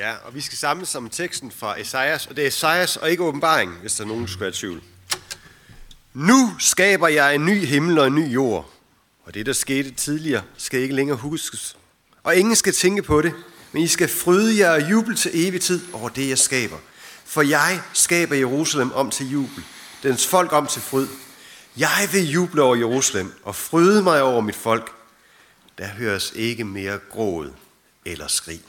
Ja, og vi skal samles om teksten fra Esajas, og det er Esajas og ikke åbenbaring, hvis der er nogen, der skulle være i tvivl. Nu skaber jeg en ny himmel og en ny jord, og det, der skete tidligere, skal ikke længere huskes. Og ingen skal tænke på det, men I skal fryde jer og juble til evig tid over det, jeg skaber. For jeg skaber Jerusalem om til jubel, dens folk om til fryd. Jeg vil juble over Jerusalem og fryde mig over mit folk. Der høres ikke mere gråd eller skrig.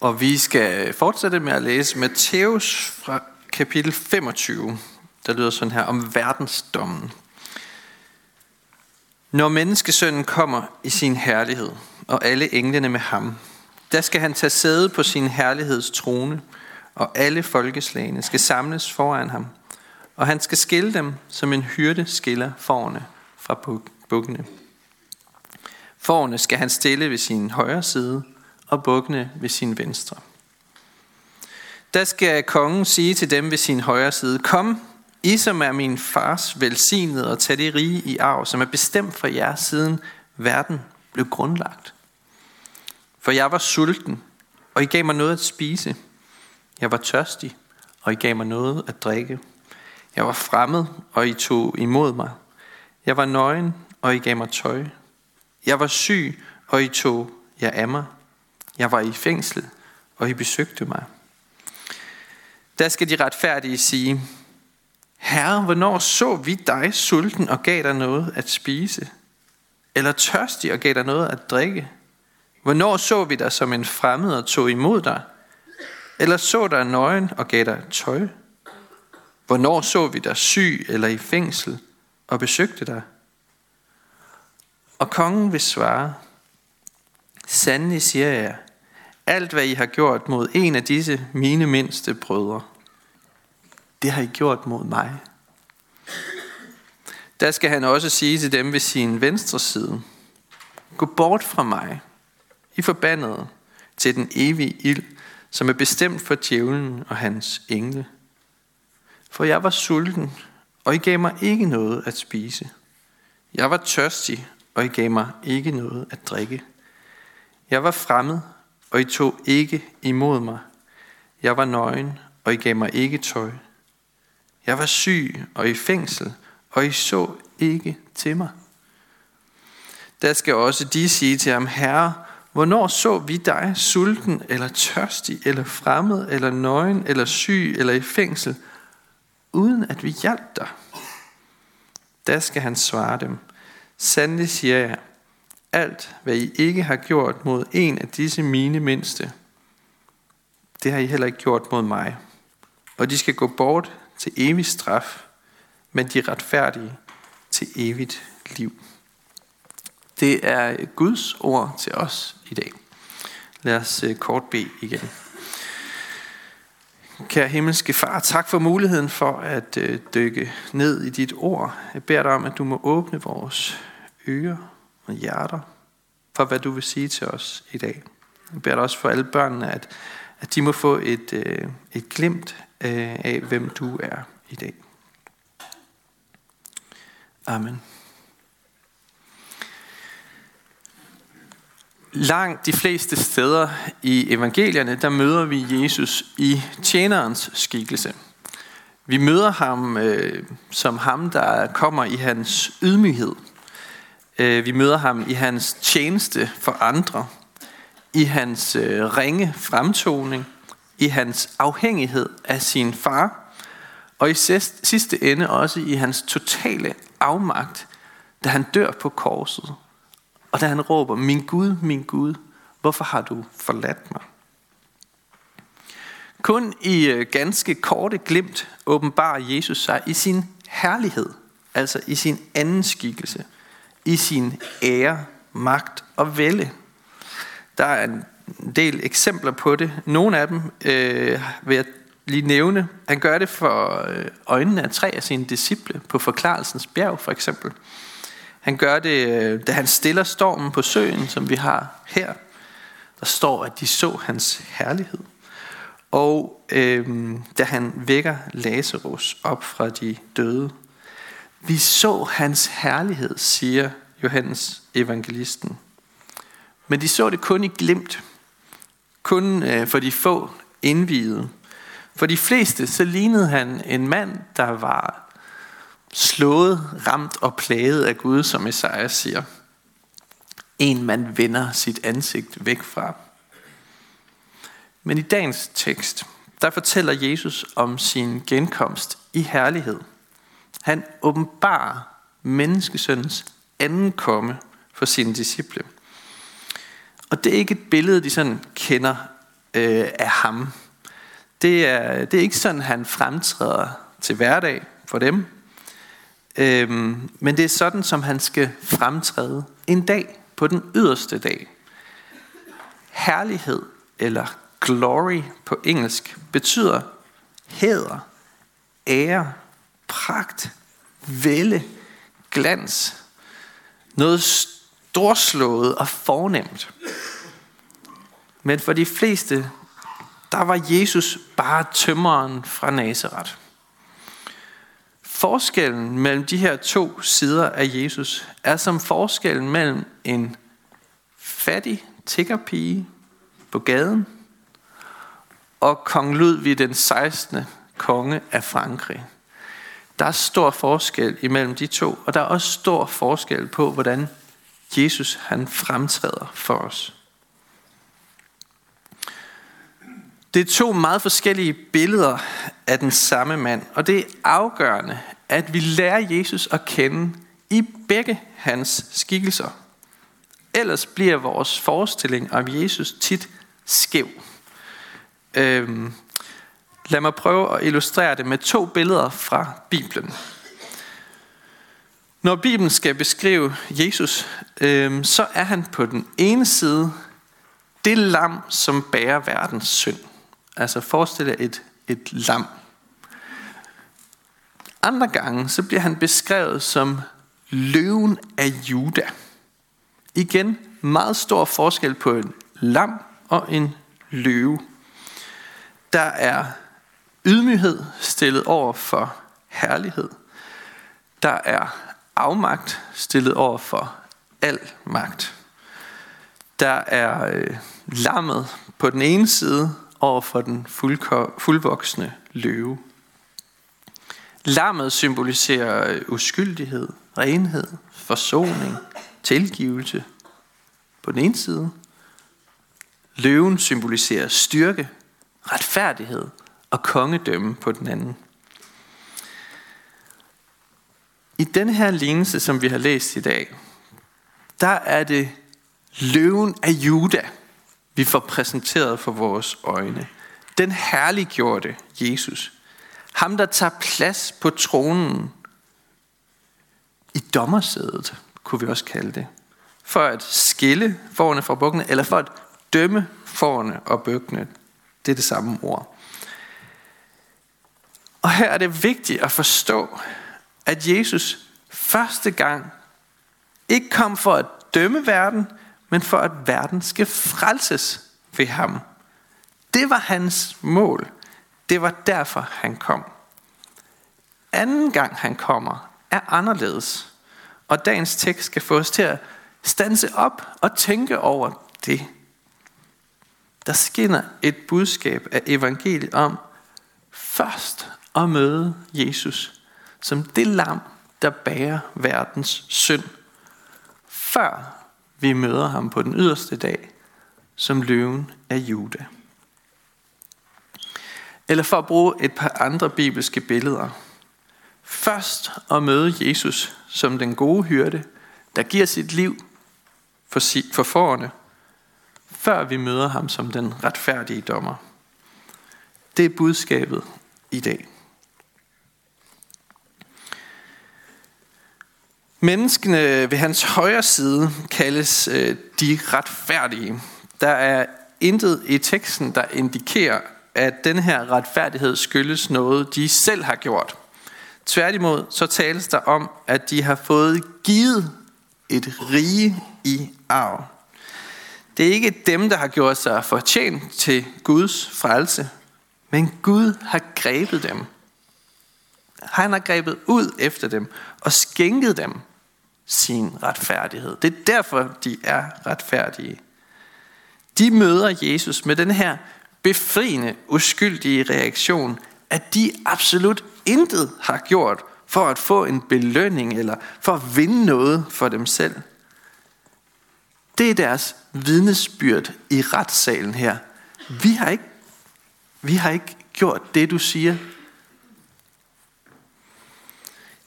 Og vi skal fortsætte med at læse Matthæus fra kapitel 25, der lyder sådan her om verdensdommen. Når menneskesønnen kommer i sin herlighed, og alle englene med ham, der skal han tage sæde på sin herligheds trone, og alle folkeslagene skal samles foran ham, og han skal skille dem, som en hyrde skiller forne fra bukkene. Forne skal han stille ved sin højre side, og bukkende ved sin venstre. Der skal kongen sige til dem ved sin højre side, Kom, I som er min fars velsignede, og tag det rige i arv, som er bestemt for jer, siden verden blev grundlagt. For jeg var sulten, og I gav mig noget at spise. Jeg var tørstig, og I gav mig noget at drikke. Jeg var fremmed, og I tog imod mig. Jeg var nøgen, og I gav mig tøj. Jeg var syg, og I tog jer af mig. Jeg var i fængsel, og I besøgte mig. Der skal de retfærdige sige, Herre, hvornår så vi dig sulten og gav dig noget at spise? Eller tørstig og gav dig noget at drikke? Hvornår så vi dig som en fremmed og tog imod dig? Eller så dig nøgen og gav dig tøj? Hvornår så vi dig syg eller i fængsel og besøgte dig? Og kongen vil svare, Sandelig siger jeg, alt hvad I har gjort mod en af disse mine mindste brødre, det har I gjort mod mig. Der skal han også sige til dem ved sin venstre side, Gå bort fra mig, I forbandede, til den evige ild, som er bestemt for djævlen og hans engle. For jeg var sulten, og I gav mig ikke noget at spise. Jeg var tørstig, og I gav mig ikke noget at drikke. Jeg var fremmed, og I tog ikke imod mig. Jeg var nøgen, og I gav mig ikke tøj. Jeg var syg og i fængsel, og I så ikke til mig. Der skal også de sige til ham, Herre, hvornår så vi dig sulten, eller tørstig, eller fremmed, eller nøgen, eller syg, eller i fængsel, uden at vi hjalp dig? Der skal han svare dem, Sandelig siger jeg, alt hvad I ikke har gjort mod en af disse mine mindste, det har I heller ikke gjort mod mig. Og de skal gå bort til evig straf, men de retfærdige til evigt liv. Det er Guds ord til os i dag. Lad os øh, kort bede igen. Kære himmelske far, tak for muligheden for at øh, dykke ned i dit ord. Jeg beder dig om, at du må åbne vores ører og hjerter for, hvad du vil sige til os i dag. Jeg beder dig også for alle børnene, at, at de må få et, øh, et glimt øh, af, hvem du er i dag. Amen. Langt de fleste steder i evangelierne, der møder vi Jesus i tjenerens skikkelse. Vi møder ham øh, som ham, der kommer i hans ydmyghed. Øh, vi møder ham i hans tjeneste for andre, i hans øh, ringe fremtoning, i hans afhængighed af sin far, og i sidste ende også i hans totale afmagt, da han dør på korset og da han råber, min Gud, min Gud, hvorfor har du forladt mig? Kun i øh, ganske korte glimt åbenbarer Jesus sig i sin herlighed, altså i sin anden skikkelse, i sin ære, magt og vælde. Der er en del eksempler på det. Nogle af dem øh, vil jeg lige nævne. Han gør det for øh, øjnene af tre af sine disciple på forklarelsens bjerg for eksempel. Han gør det, øh, da han stiller stormen på søen, som vi har her. Der står, at de så hans herlighed. Og øh, da han vækker Lazarus op fra de døde. Vi så hans herlighed, siger Johannes evangelisten. Men de så det kun i glimt. Kun øh, for de få indvidede. For de fleste så lignede han en mand, der var slået, ramt og plaget af Gud, som Esajas siger. En man vender sit ansigt væk fra. Men i dagens tekst, der fortæller Jesus om sin genkomst i herlighed. Han åbenbarer menneskesøndens anden komme for sine disciple. Og det er ikke et billede, de sådan kender øh, af ham. Det er, det er ikke sådan, han fremtræder til hverdag for dem. Øhm, men det er sådan, som han skal fremtræde en dag på den yderste dag. Herlighed eller glory på engelsk betyder hæder, ære, pragt, vælde, glans. Noget storslået og fornemt. Men for de fleste, der var Jesus bare tømmeren fra Nazareth. Forskellen mellem de her to sider af Jesus er som forskellen mellem en fattig tiggerpige på gaden og kong Ludvig den 16. konge af Frankrig. Der er stor forskel imellem de to, og der er også stor forskel på, hvordan Jesus han fremtræder for os. Det er to meget forskellige billeder af den samme mand, og det er afgørende, at vi lærer Jesus at kende i begge hans skikkelser. Ellers bliver vores forestilling om Jesus tit skæv. Øhm, lad mig prøve at illustrere det med to billeder fra Bibelen. Når Bibelen skal beskrive Jesus, øh, så er han på den ene side det lam, som bærer verdens synd. Altså forestil dig et, et lam. Andre gange så bliver han beskrevet som løven af Juda. Igen meget stor forskel på en lam og en løve. Der er ydmyghed stillet over for herlighed. Der er afmagt stillet over for al magt. Der er øh, lammet på den ene side over for den fuldvoksne løve. Lammet symboliserer øh, uskyldighed, renhed, forsoning, tilgivelse på den ene side. Løven symboliserer styrke, retfærdighed og kongedømme på den anden. I den her lignelse, som vi har læst i dag, der er det løven af Juda, vi får præsenteret for vores øjne. Den herliggjorte Jesus. Ham, der tager plads på tronen i dommersædet, kunne vi også kalde det. For at skille forerne fra bukkene, eller for at dømme forerne og bøkkene. Det er det samme ord. Og her er det vigtigt at forstå, at Jesus første gang ikke kom for at dømme verden, men for at verden skal frelses ved ham. Det var hans mål. Det var derfor han kom. Anden gang han kommer er anderledes. Og dagens tekst skal få os til at stanse op og tænke over det. Der skinner et budskab af evangeliet om først at møde Jesus som det lam, der bærer verdens synd, før vi møder ham på den yderste dag som løven af Juda. Eller for at bruge et par andre bibelske billeder. Først at møde Jesus som den gode hyrde, der giver sit liv for, for forerne, før vi møder ham som den retfærdige dommer. Det er budskabet i dag. Menneskene ved hans højre side kaldes øh, de retfærdige. Der er intet i teksten, der indikerer, at den her retfærdighed skyldes noget, de selv har gjort. Tværtimod så tales der om, at de har fået givet et rige i arv. Det er ikke dem, der har gjort sig fortjent til Guds frelse, men Gud har grebet dem. Han har grebet ud efter dem og skænket dem sin retfærdighed. Det er derfor, de er retfærdige. de møder Jesus med den her befriende, uskyldige reaktion, at de absolut intet har gjort for at få en belønning eller for at vinde noget for dem selv. Det er deres vidnesbyrd i retssalen her. Vi har ikke, vi har ikke gjort det, du siger.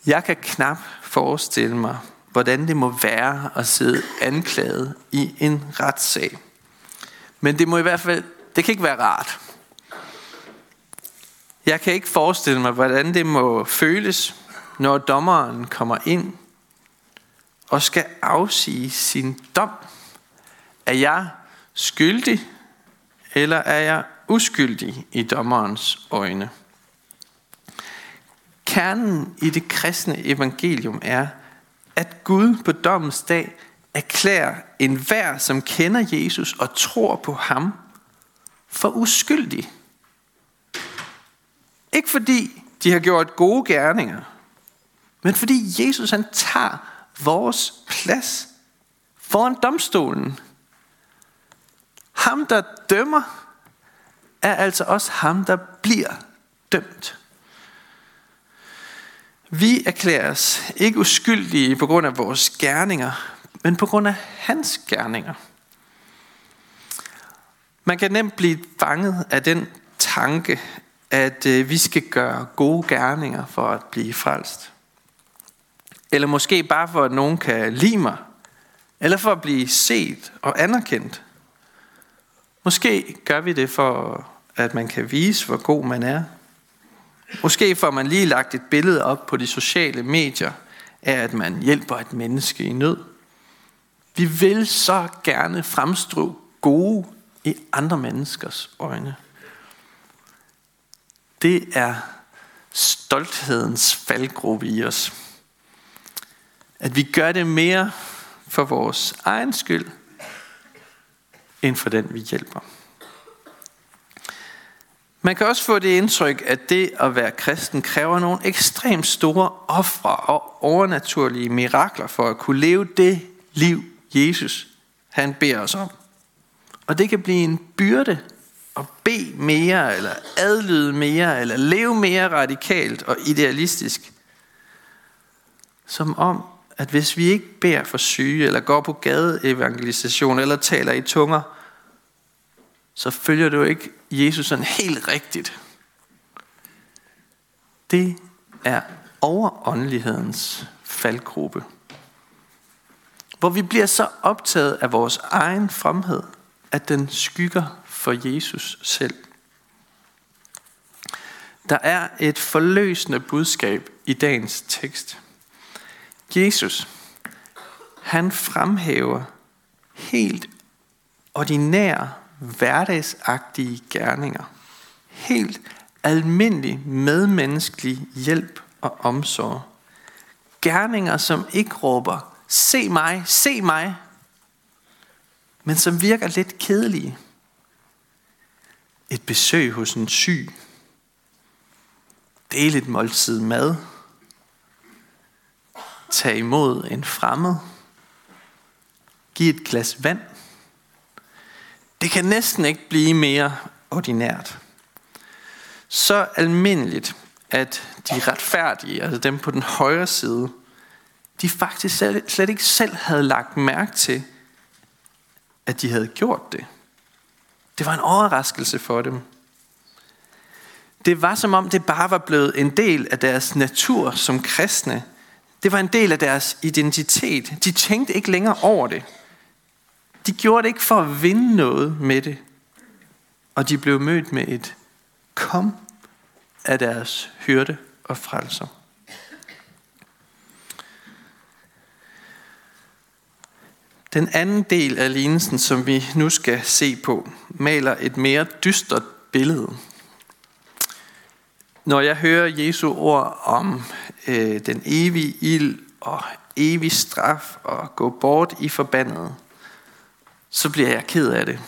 Jeg kan knap forestille mig, hvordan det må være at sidde anklaget i en retssag. Men det må i hvert fald, det kan ikke være rart. Jeg kan ikke forestille mig, hvordan det må føles, når dommeren kommer ind og skal afsige sin dom. Er jeg skyldig, eller er jeg uskyldig i dommerens øjne? Kernen i det kristne evangelium er, at Gud på dommens dag erklærer enhver, som kender Jesus og tror på ham, for uskyldig. Ikke fordi de har gjort gode gerninger, men fordi Jesus han tager vores plads foran domstolen. Ham, der dømmer, er altså også ham, der bliver dømt. Vi erklæres ikke uskyldige på grund af vores gerninger, men på grund af hans gerninger. Man kan nemt blive fanget af den tanke, at øh, vi skal gøre gode gerninger for at blive frelst. Eller måske bare for, at nogen kan lide mig. Eller for at blive set og anerkendt. Måske gør vi det for, at man kan vise, hvor god man er. Måske får man lige lagt et billede op på de sociale medier af, at man hjælper et menneske i nød. Vi vil så gerne fremstå gode i andre menneskers øjne. Det er stolthedens faldgruppe i os. At vi gør det mere for vores egen skyld, end for den vi hjælper. Man kan også få det indtryk, at det at være kristen kræver nogle ekstremt store ofre og overnaturlige mirakler for at kunne leve det liv, Jesus han beder os om. Og det kan blive en byrde at bede mere, eller adlyde mere, eller leve mere radikalt og idealistisk. Som om, at hvis vi ikke beder for syge, eller går på gadeevangelisation, eller taler i tunger, så følger du ikke Jesus sådan helt rigtigt. Det er overåndelighedens faldgruppe. Hvor vi bliver så optaget af vores egen fremhed, at den skygger for Jesus selv. Der er et forløsende budskab i dagens tekst. Jesus, han fremhæver helt ordinære hverdagsagtige gerninger. Helt almindelig medmenneskelig hjælp og omsorg. Gerninger, som ikke råber, se mig, se mig, men som virker lidt kedelige. Et besøg hos en syg. Del et måltid mad. Tag imod en fremmed. Giv et glas vand. Det kan næsten ikke blive mere ordinært. Så almindeligt, at de retfærdige, altså dem på den højre side, de faktisk slet ikke selv havde lagt mærke til, at de havde gjort det. Det var en overraskelse for dem. Det var som om det bare var blevet en del af deres natur som kristne. Det var en del af deres identitet. De tænkte ikke længere over det. De gjorde det ikke for at vinde noget med det. Og de blev mødt med et kom af deres hyrde og frelser. Den anden del af lignelsen, som vi nu skal se på, maler et mere dystert billede. Når jeg hører Jesu ord om øh, den evige ild og evig straf og gå bort i forbandet, så bliver jeg ked af det.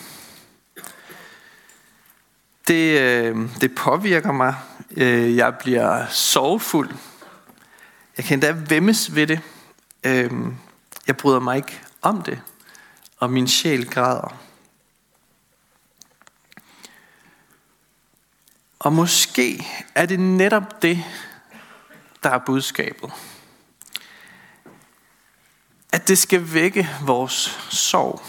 Det, øh, det påvirker mig. Øh, jeg bliver sorgfuld. Jeg kan endda vemmes ved det. Øh, jeg bryder mig ikke om det. Og min sjæl græder. Og måske er det netop det, der er budskabet. At det skal vække vores sorg.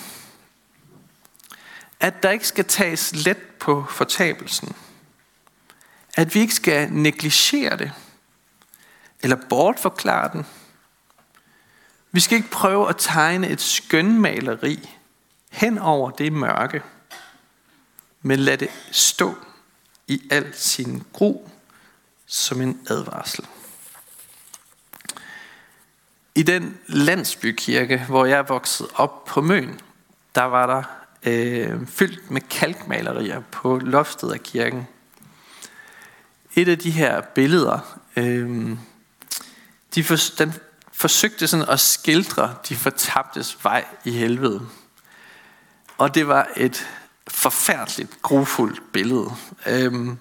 At der ikke skal tages let på fortabelsen. At vi ikke skal negligere det. Eller bortforklare den. Vi skal ikke prøve at tegne et skønmaleri hen over det mørke. Men lad det stå i al sin gru som en advarsel. I den landsbykirke, hvor jeg er vokset op på Møn, der var der øh, fyldt med kalkmalerier på loftet af kirken. Et af de her billeder, øh, de for, den forsøgte sådan at skildre de fortabtes vej i helvede. Og det var et forfærdeligt, grufuldt billede. Øhm,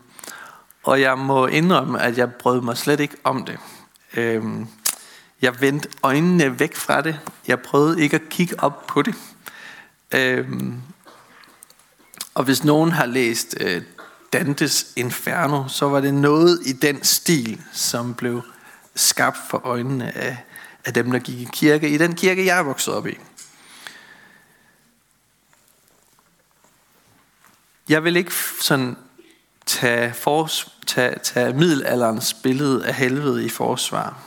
og jeg må indrømme, at jeg brød mig slet ikke om det. Øhm, jeg vendte øjnene væk fra det. Jeg prøvede ikke at kigge op på det. Øhm, og hvis nogen har læst øh, Dantes Inferno, så var det noget i den stil, som blev skabt for øjnene af, af dem, der gik i kirke, i den kirke, jeg er vokset op i. Jeg vil ikke sådan tage, fors, tage, tage middelalderens billede af helvede i forsvar.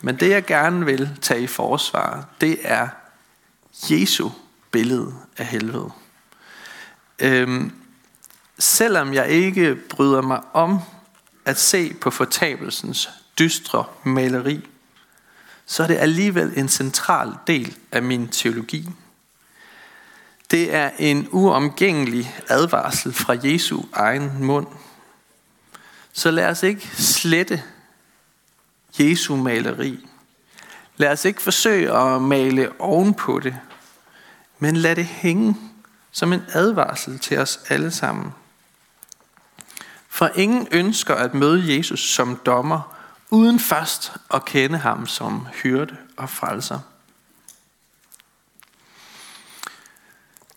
Men det jeg gerne vil tage i forsvar, det er Jesu billede af helvede. Øhm, selvom jeg ikke bryder mig om at se på fortabelsens dystre maleri, så er det alligevel en central del af min teologi. Det er en uomgængelig advarsel fra Jesu egen mund. Så lad os ikke slette Jesu maleri. Lad os ikke forsøge at male ovenpå det, men lad det hænge som en advarsel til os alle sammen. For ingen ønsker at møde Jesus som dommer, uden først at kende ham som hyrde og frelser.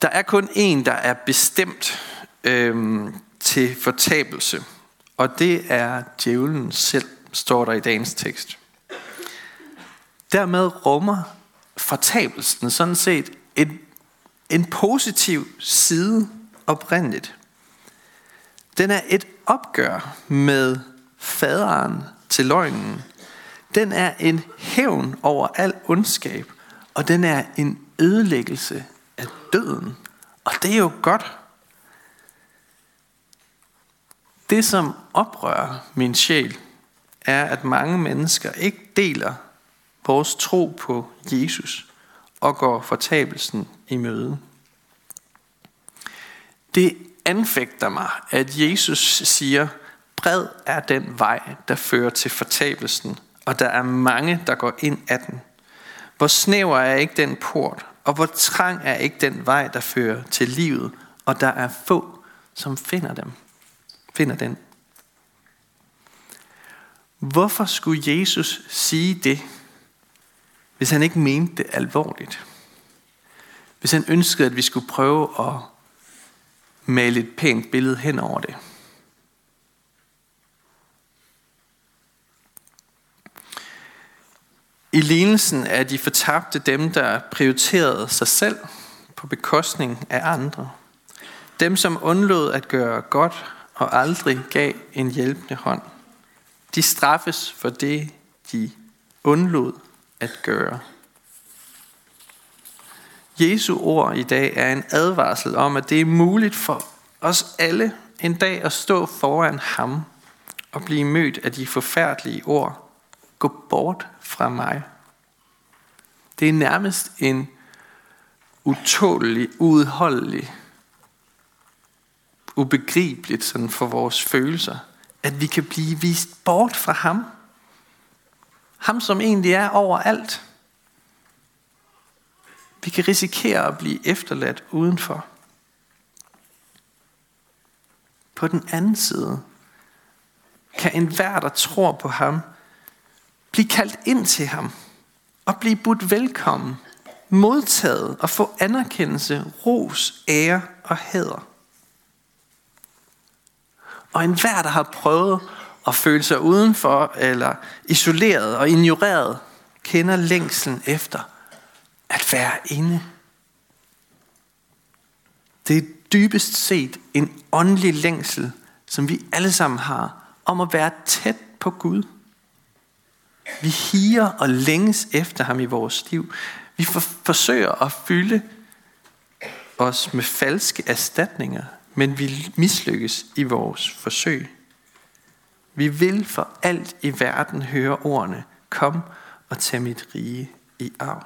Der er kun en, der er bestemt øhm, til fortabelse, og det er djævlen selv, står der i dagens tekst. Dermed rummer fortabelsen sådan set et en positiv side oprindeligt. Den er et opgør med faderen til løgnen. Den er en hævn over al ondskab, og den er en ødelæggelse af døden. Og det er jo godt. Det, som oprører min sjæl, er, at mange mennesker ikke deler vores tro på Jesus og går fortabelsen i møde. Det anfægter mig, at Jesus siger, bred er den vej, der fører til fortabelsen, og der er mange, der går ind af den. Hvor snæver er ikke den port, og hvor trang er ikke den vej, der fører til livet, og der er få, som finder dem. Finder den. Hvorfor skulle Jesus sige det, hvis han ikke mente det alvorligt? Hvis han ønskede, at vi skulle prøve at male et pænt billede hen over det. I lignelsen er de fortabte dem, der prioriterede sig selv på bekostning af andre. Dem, som undlod at gøre godt og aldrig gav en hjælpende hånd. De straffes for det, de undlod at gøre. Jesu ord i dag er en advarsel om, at det er muligt for os alle en dag at stå foran ham og blive mødt af de forfærdelige ord. Gå bort fra mig. Det er nærmest en utålig, uudholdelig, ubegribeligt sådan for vores følelser, at vi kan blive vist bort fra ham. Ham, som egentlig er overalt. Vi kan risikere at blive efterladt udenfor. På den anden side kan enhver, der tror på ham, blive kaldt ind til ham og blive budt velkommen, modtaget og få anerkendelse, ros, ære og hæder. Og enhver, der har prøvet at føle sig udenfor eller isoleret og ignoreret, kender længslen efter at være inde. Det er dybest set en åndelig længsel, som vi alle sammen har, om at være tæt på Gud. Vi higer og længes efter ham i vores liv. Vi for, forsøger at fylde os med falske erstatninger, men vi mislykkes i vores forsøg. Vi vil for alt i verden høre ordene, kom og tag mit rige i arv.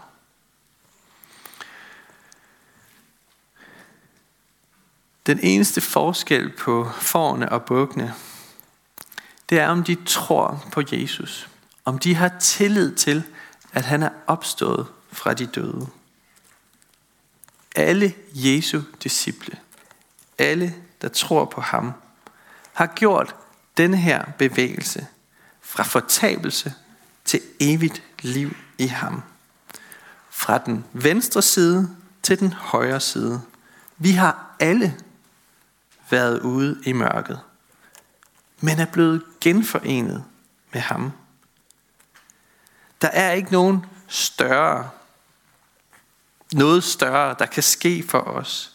Den eneste forskel på forne og bukkene, det er om de tror på Jesus. Om de har tillid til, at han er opstået fra de døde. Alle Jesu disciple, alle der tror på ham, har gjort denne her bevægelse fra fortabelse til evigt liv i ham. Fra den venstre side til den højre side. Vi har alle været ude i mørket, men er blevet genforenet med ham. Der er ikke nogen større, noget større, der kan ske for os,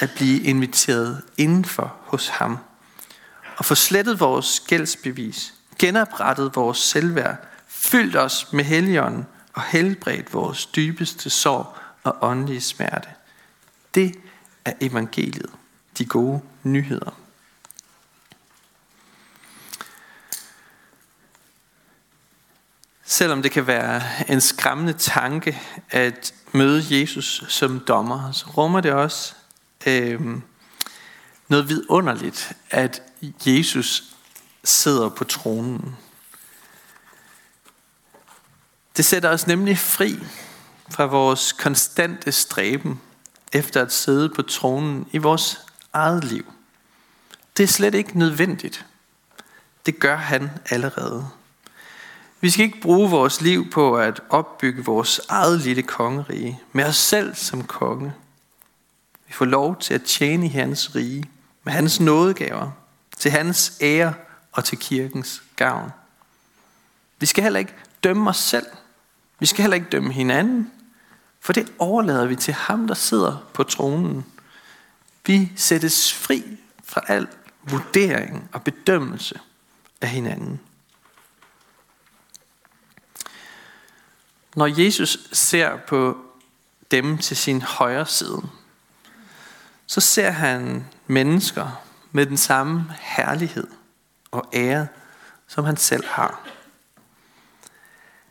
at blive inviteret indenfor hos ham og få slettet vores gældsbevis, genoprettet vores selvværd, fyldt os med helligånden og helbredt vores dybeste sorg og åndelige smerte. Det er evangeliet, de gode nyheder. Selvom det kan være en skræmmende tanke at møde Jesus som dommer, så rummer det også øh, noget vidunderligt, at Jesus sidder på tronen. Det sætter os nemlig fri fra vores konstante stræben efter at sidde på tronen i vores eget liv. Det er slet ikke nødvendigt. Det gør han allerede. Vi skal ikke bruge vores liv på at opbygge vores eget lille kongerige med os selv som konge. Vi får lov til at tjene i hans rige med hans nådegaver, til hans ære og til kirkens gavn. Vi skal heller ikke dømme os selv. Vi skal heller ikke dømme hinanden, for det overlader vi til ham, der sidder på tronen. Vi sættes fri fra al vurdering og bedømmelse af hinanden. Når Jesus ser på dem til sin højre side, så ser han mennesker med den samme herlighed og ære, som han selv har.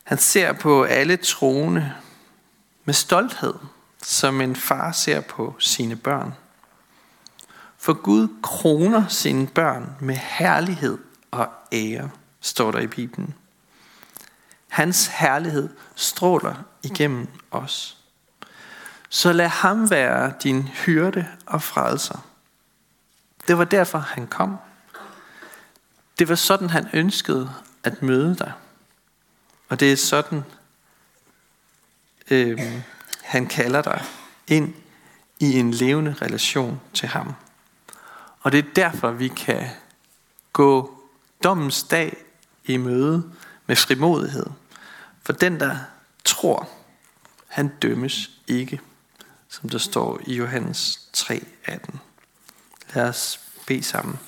Han ser på alle troende med stolthed, som en far ser på sine børn. For Gud kroner sine børn med herlighed og ære, står der i Bibelen. Hans herlighed stråler igennem os. Så lad ham være din hyrde og frelser. Det var derfor han kom. Det var sådan han ønskede at møde dig. Og det er sådan øh, han kalder dig ind i en levende relation til ham. Og det er derfor vi kan gå dommens dag i møde med frimodighed. For den, der tror, han dømmes ikke, som der står i Johannes 3:18. Lad os bede sammen.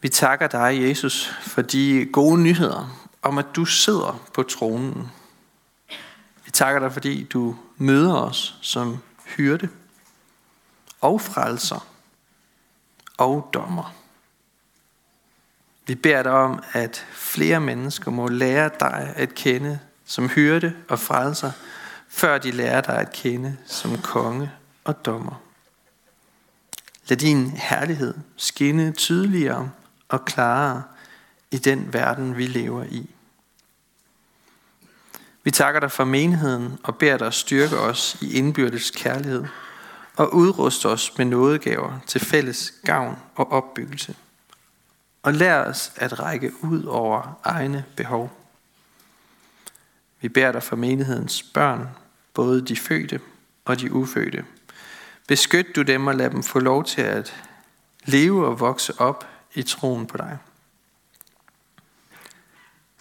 Vi takker dig, Jesus, for de gode nyheder om, at du sidder på tronen. Vi takker dig, fordi du møder os som hyrde og frelser og dommer. Vi beder dig om, at flere mennesker må lære dig at kende som hyrde og frelser, før de lærer dig at kende som konge og dommer. Lad din herlighed skinne tydeligere og klarere i den verden, vi lever i. Vi takker dig for menigheden og beder dig styrke os i indbyrdes kærlighed og udruste os med nådegaver til fælles gavn og opbyggelse. Og lær os at række ud over egne behov. Vi beder dig for menighedens børn, både de fødte og de ufødte. Beskyt du dem og lad dem få lov til at leve og vokse op i troen på dig.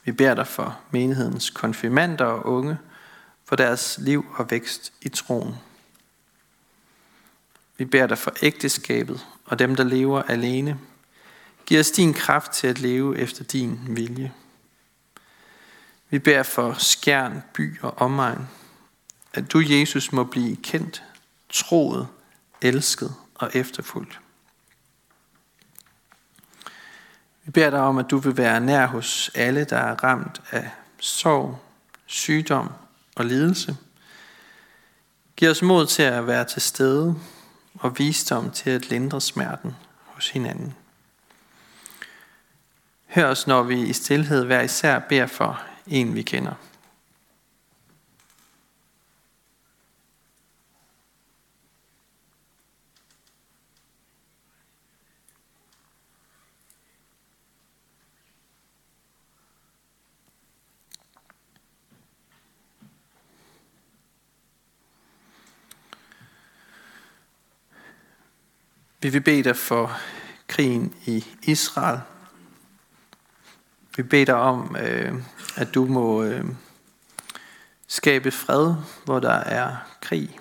Vi beder dig for menighedens konfirmander og unge, for deres liv og vækst i troen. Vi beder dig for ægteskabet og dem, der lever alene. Giv os din kraft til at leve efter din vilje. Vi beder for skjern, by og omegn, at du, Jesus, må blive kendt, troet, elsket og efterfulgt. Vi beder dig om, at du vil være nær hos alle, der er ramt af sorg, sygdom og lidelse. Giv os mod til at være til stede og visdom til at lindre smerten hos hinanden. Hør os, når vi i stillhed hver især beder for en, vi kender. Vi vil bede dig for krigen i Israel. Vi beder om, øh, at du må øh, skabe fred, hvor der er krig.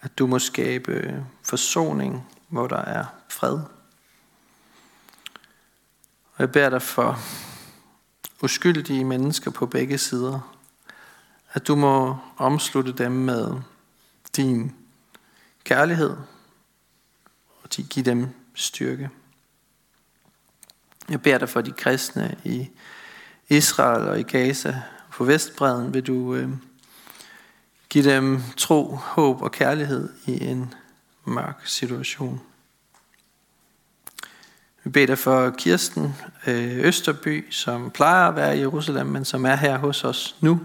At du må skabe forsoning, hvor der er fred. Og jeg beder dig for uskyldige mennesker på begge sider, at du må omslutte dem med din kærlighed, og give dem styrke. Jeg beder dig for de kristne i Israel og i Gaza. På Vestbreden vil du øh, give dem tro, håb og kærlighed i en mørk situation. Vi beder for Kirsten øh, Østerby, som plejer at være i Jerusalem, men som er her hos os nu.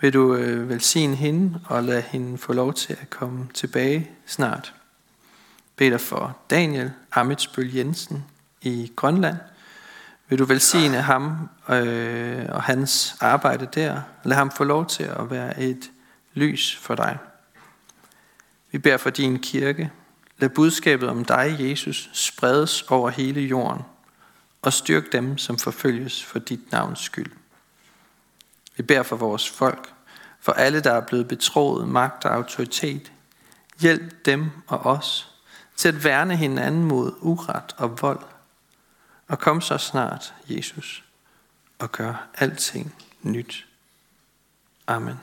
Vil du øh, velsigne hende og lade hende få lov til at komme tilbage snart beder for Daniel Amitsbøl Jensen i Grønland. Vil du velsigne ham øh, og hans arbejde der? Lad ham få lov til at være et lys for dig. Vi beder for din kirke. Lad budskabet om dig, Jesus, spredes over hele jorden og styrk dem, som forfølges for dit navns skyld. Vi beder for vores folk, for alle, der er blevet betroet magt og autoritet. Hjælp dem og os til at værne hinanden mod uret og vold. Og kom så snart, Jesus, og gør alting nyt. Amen.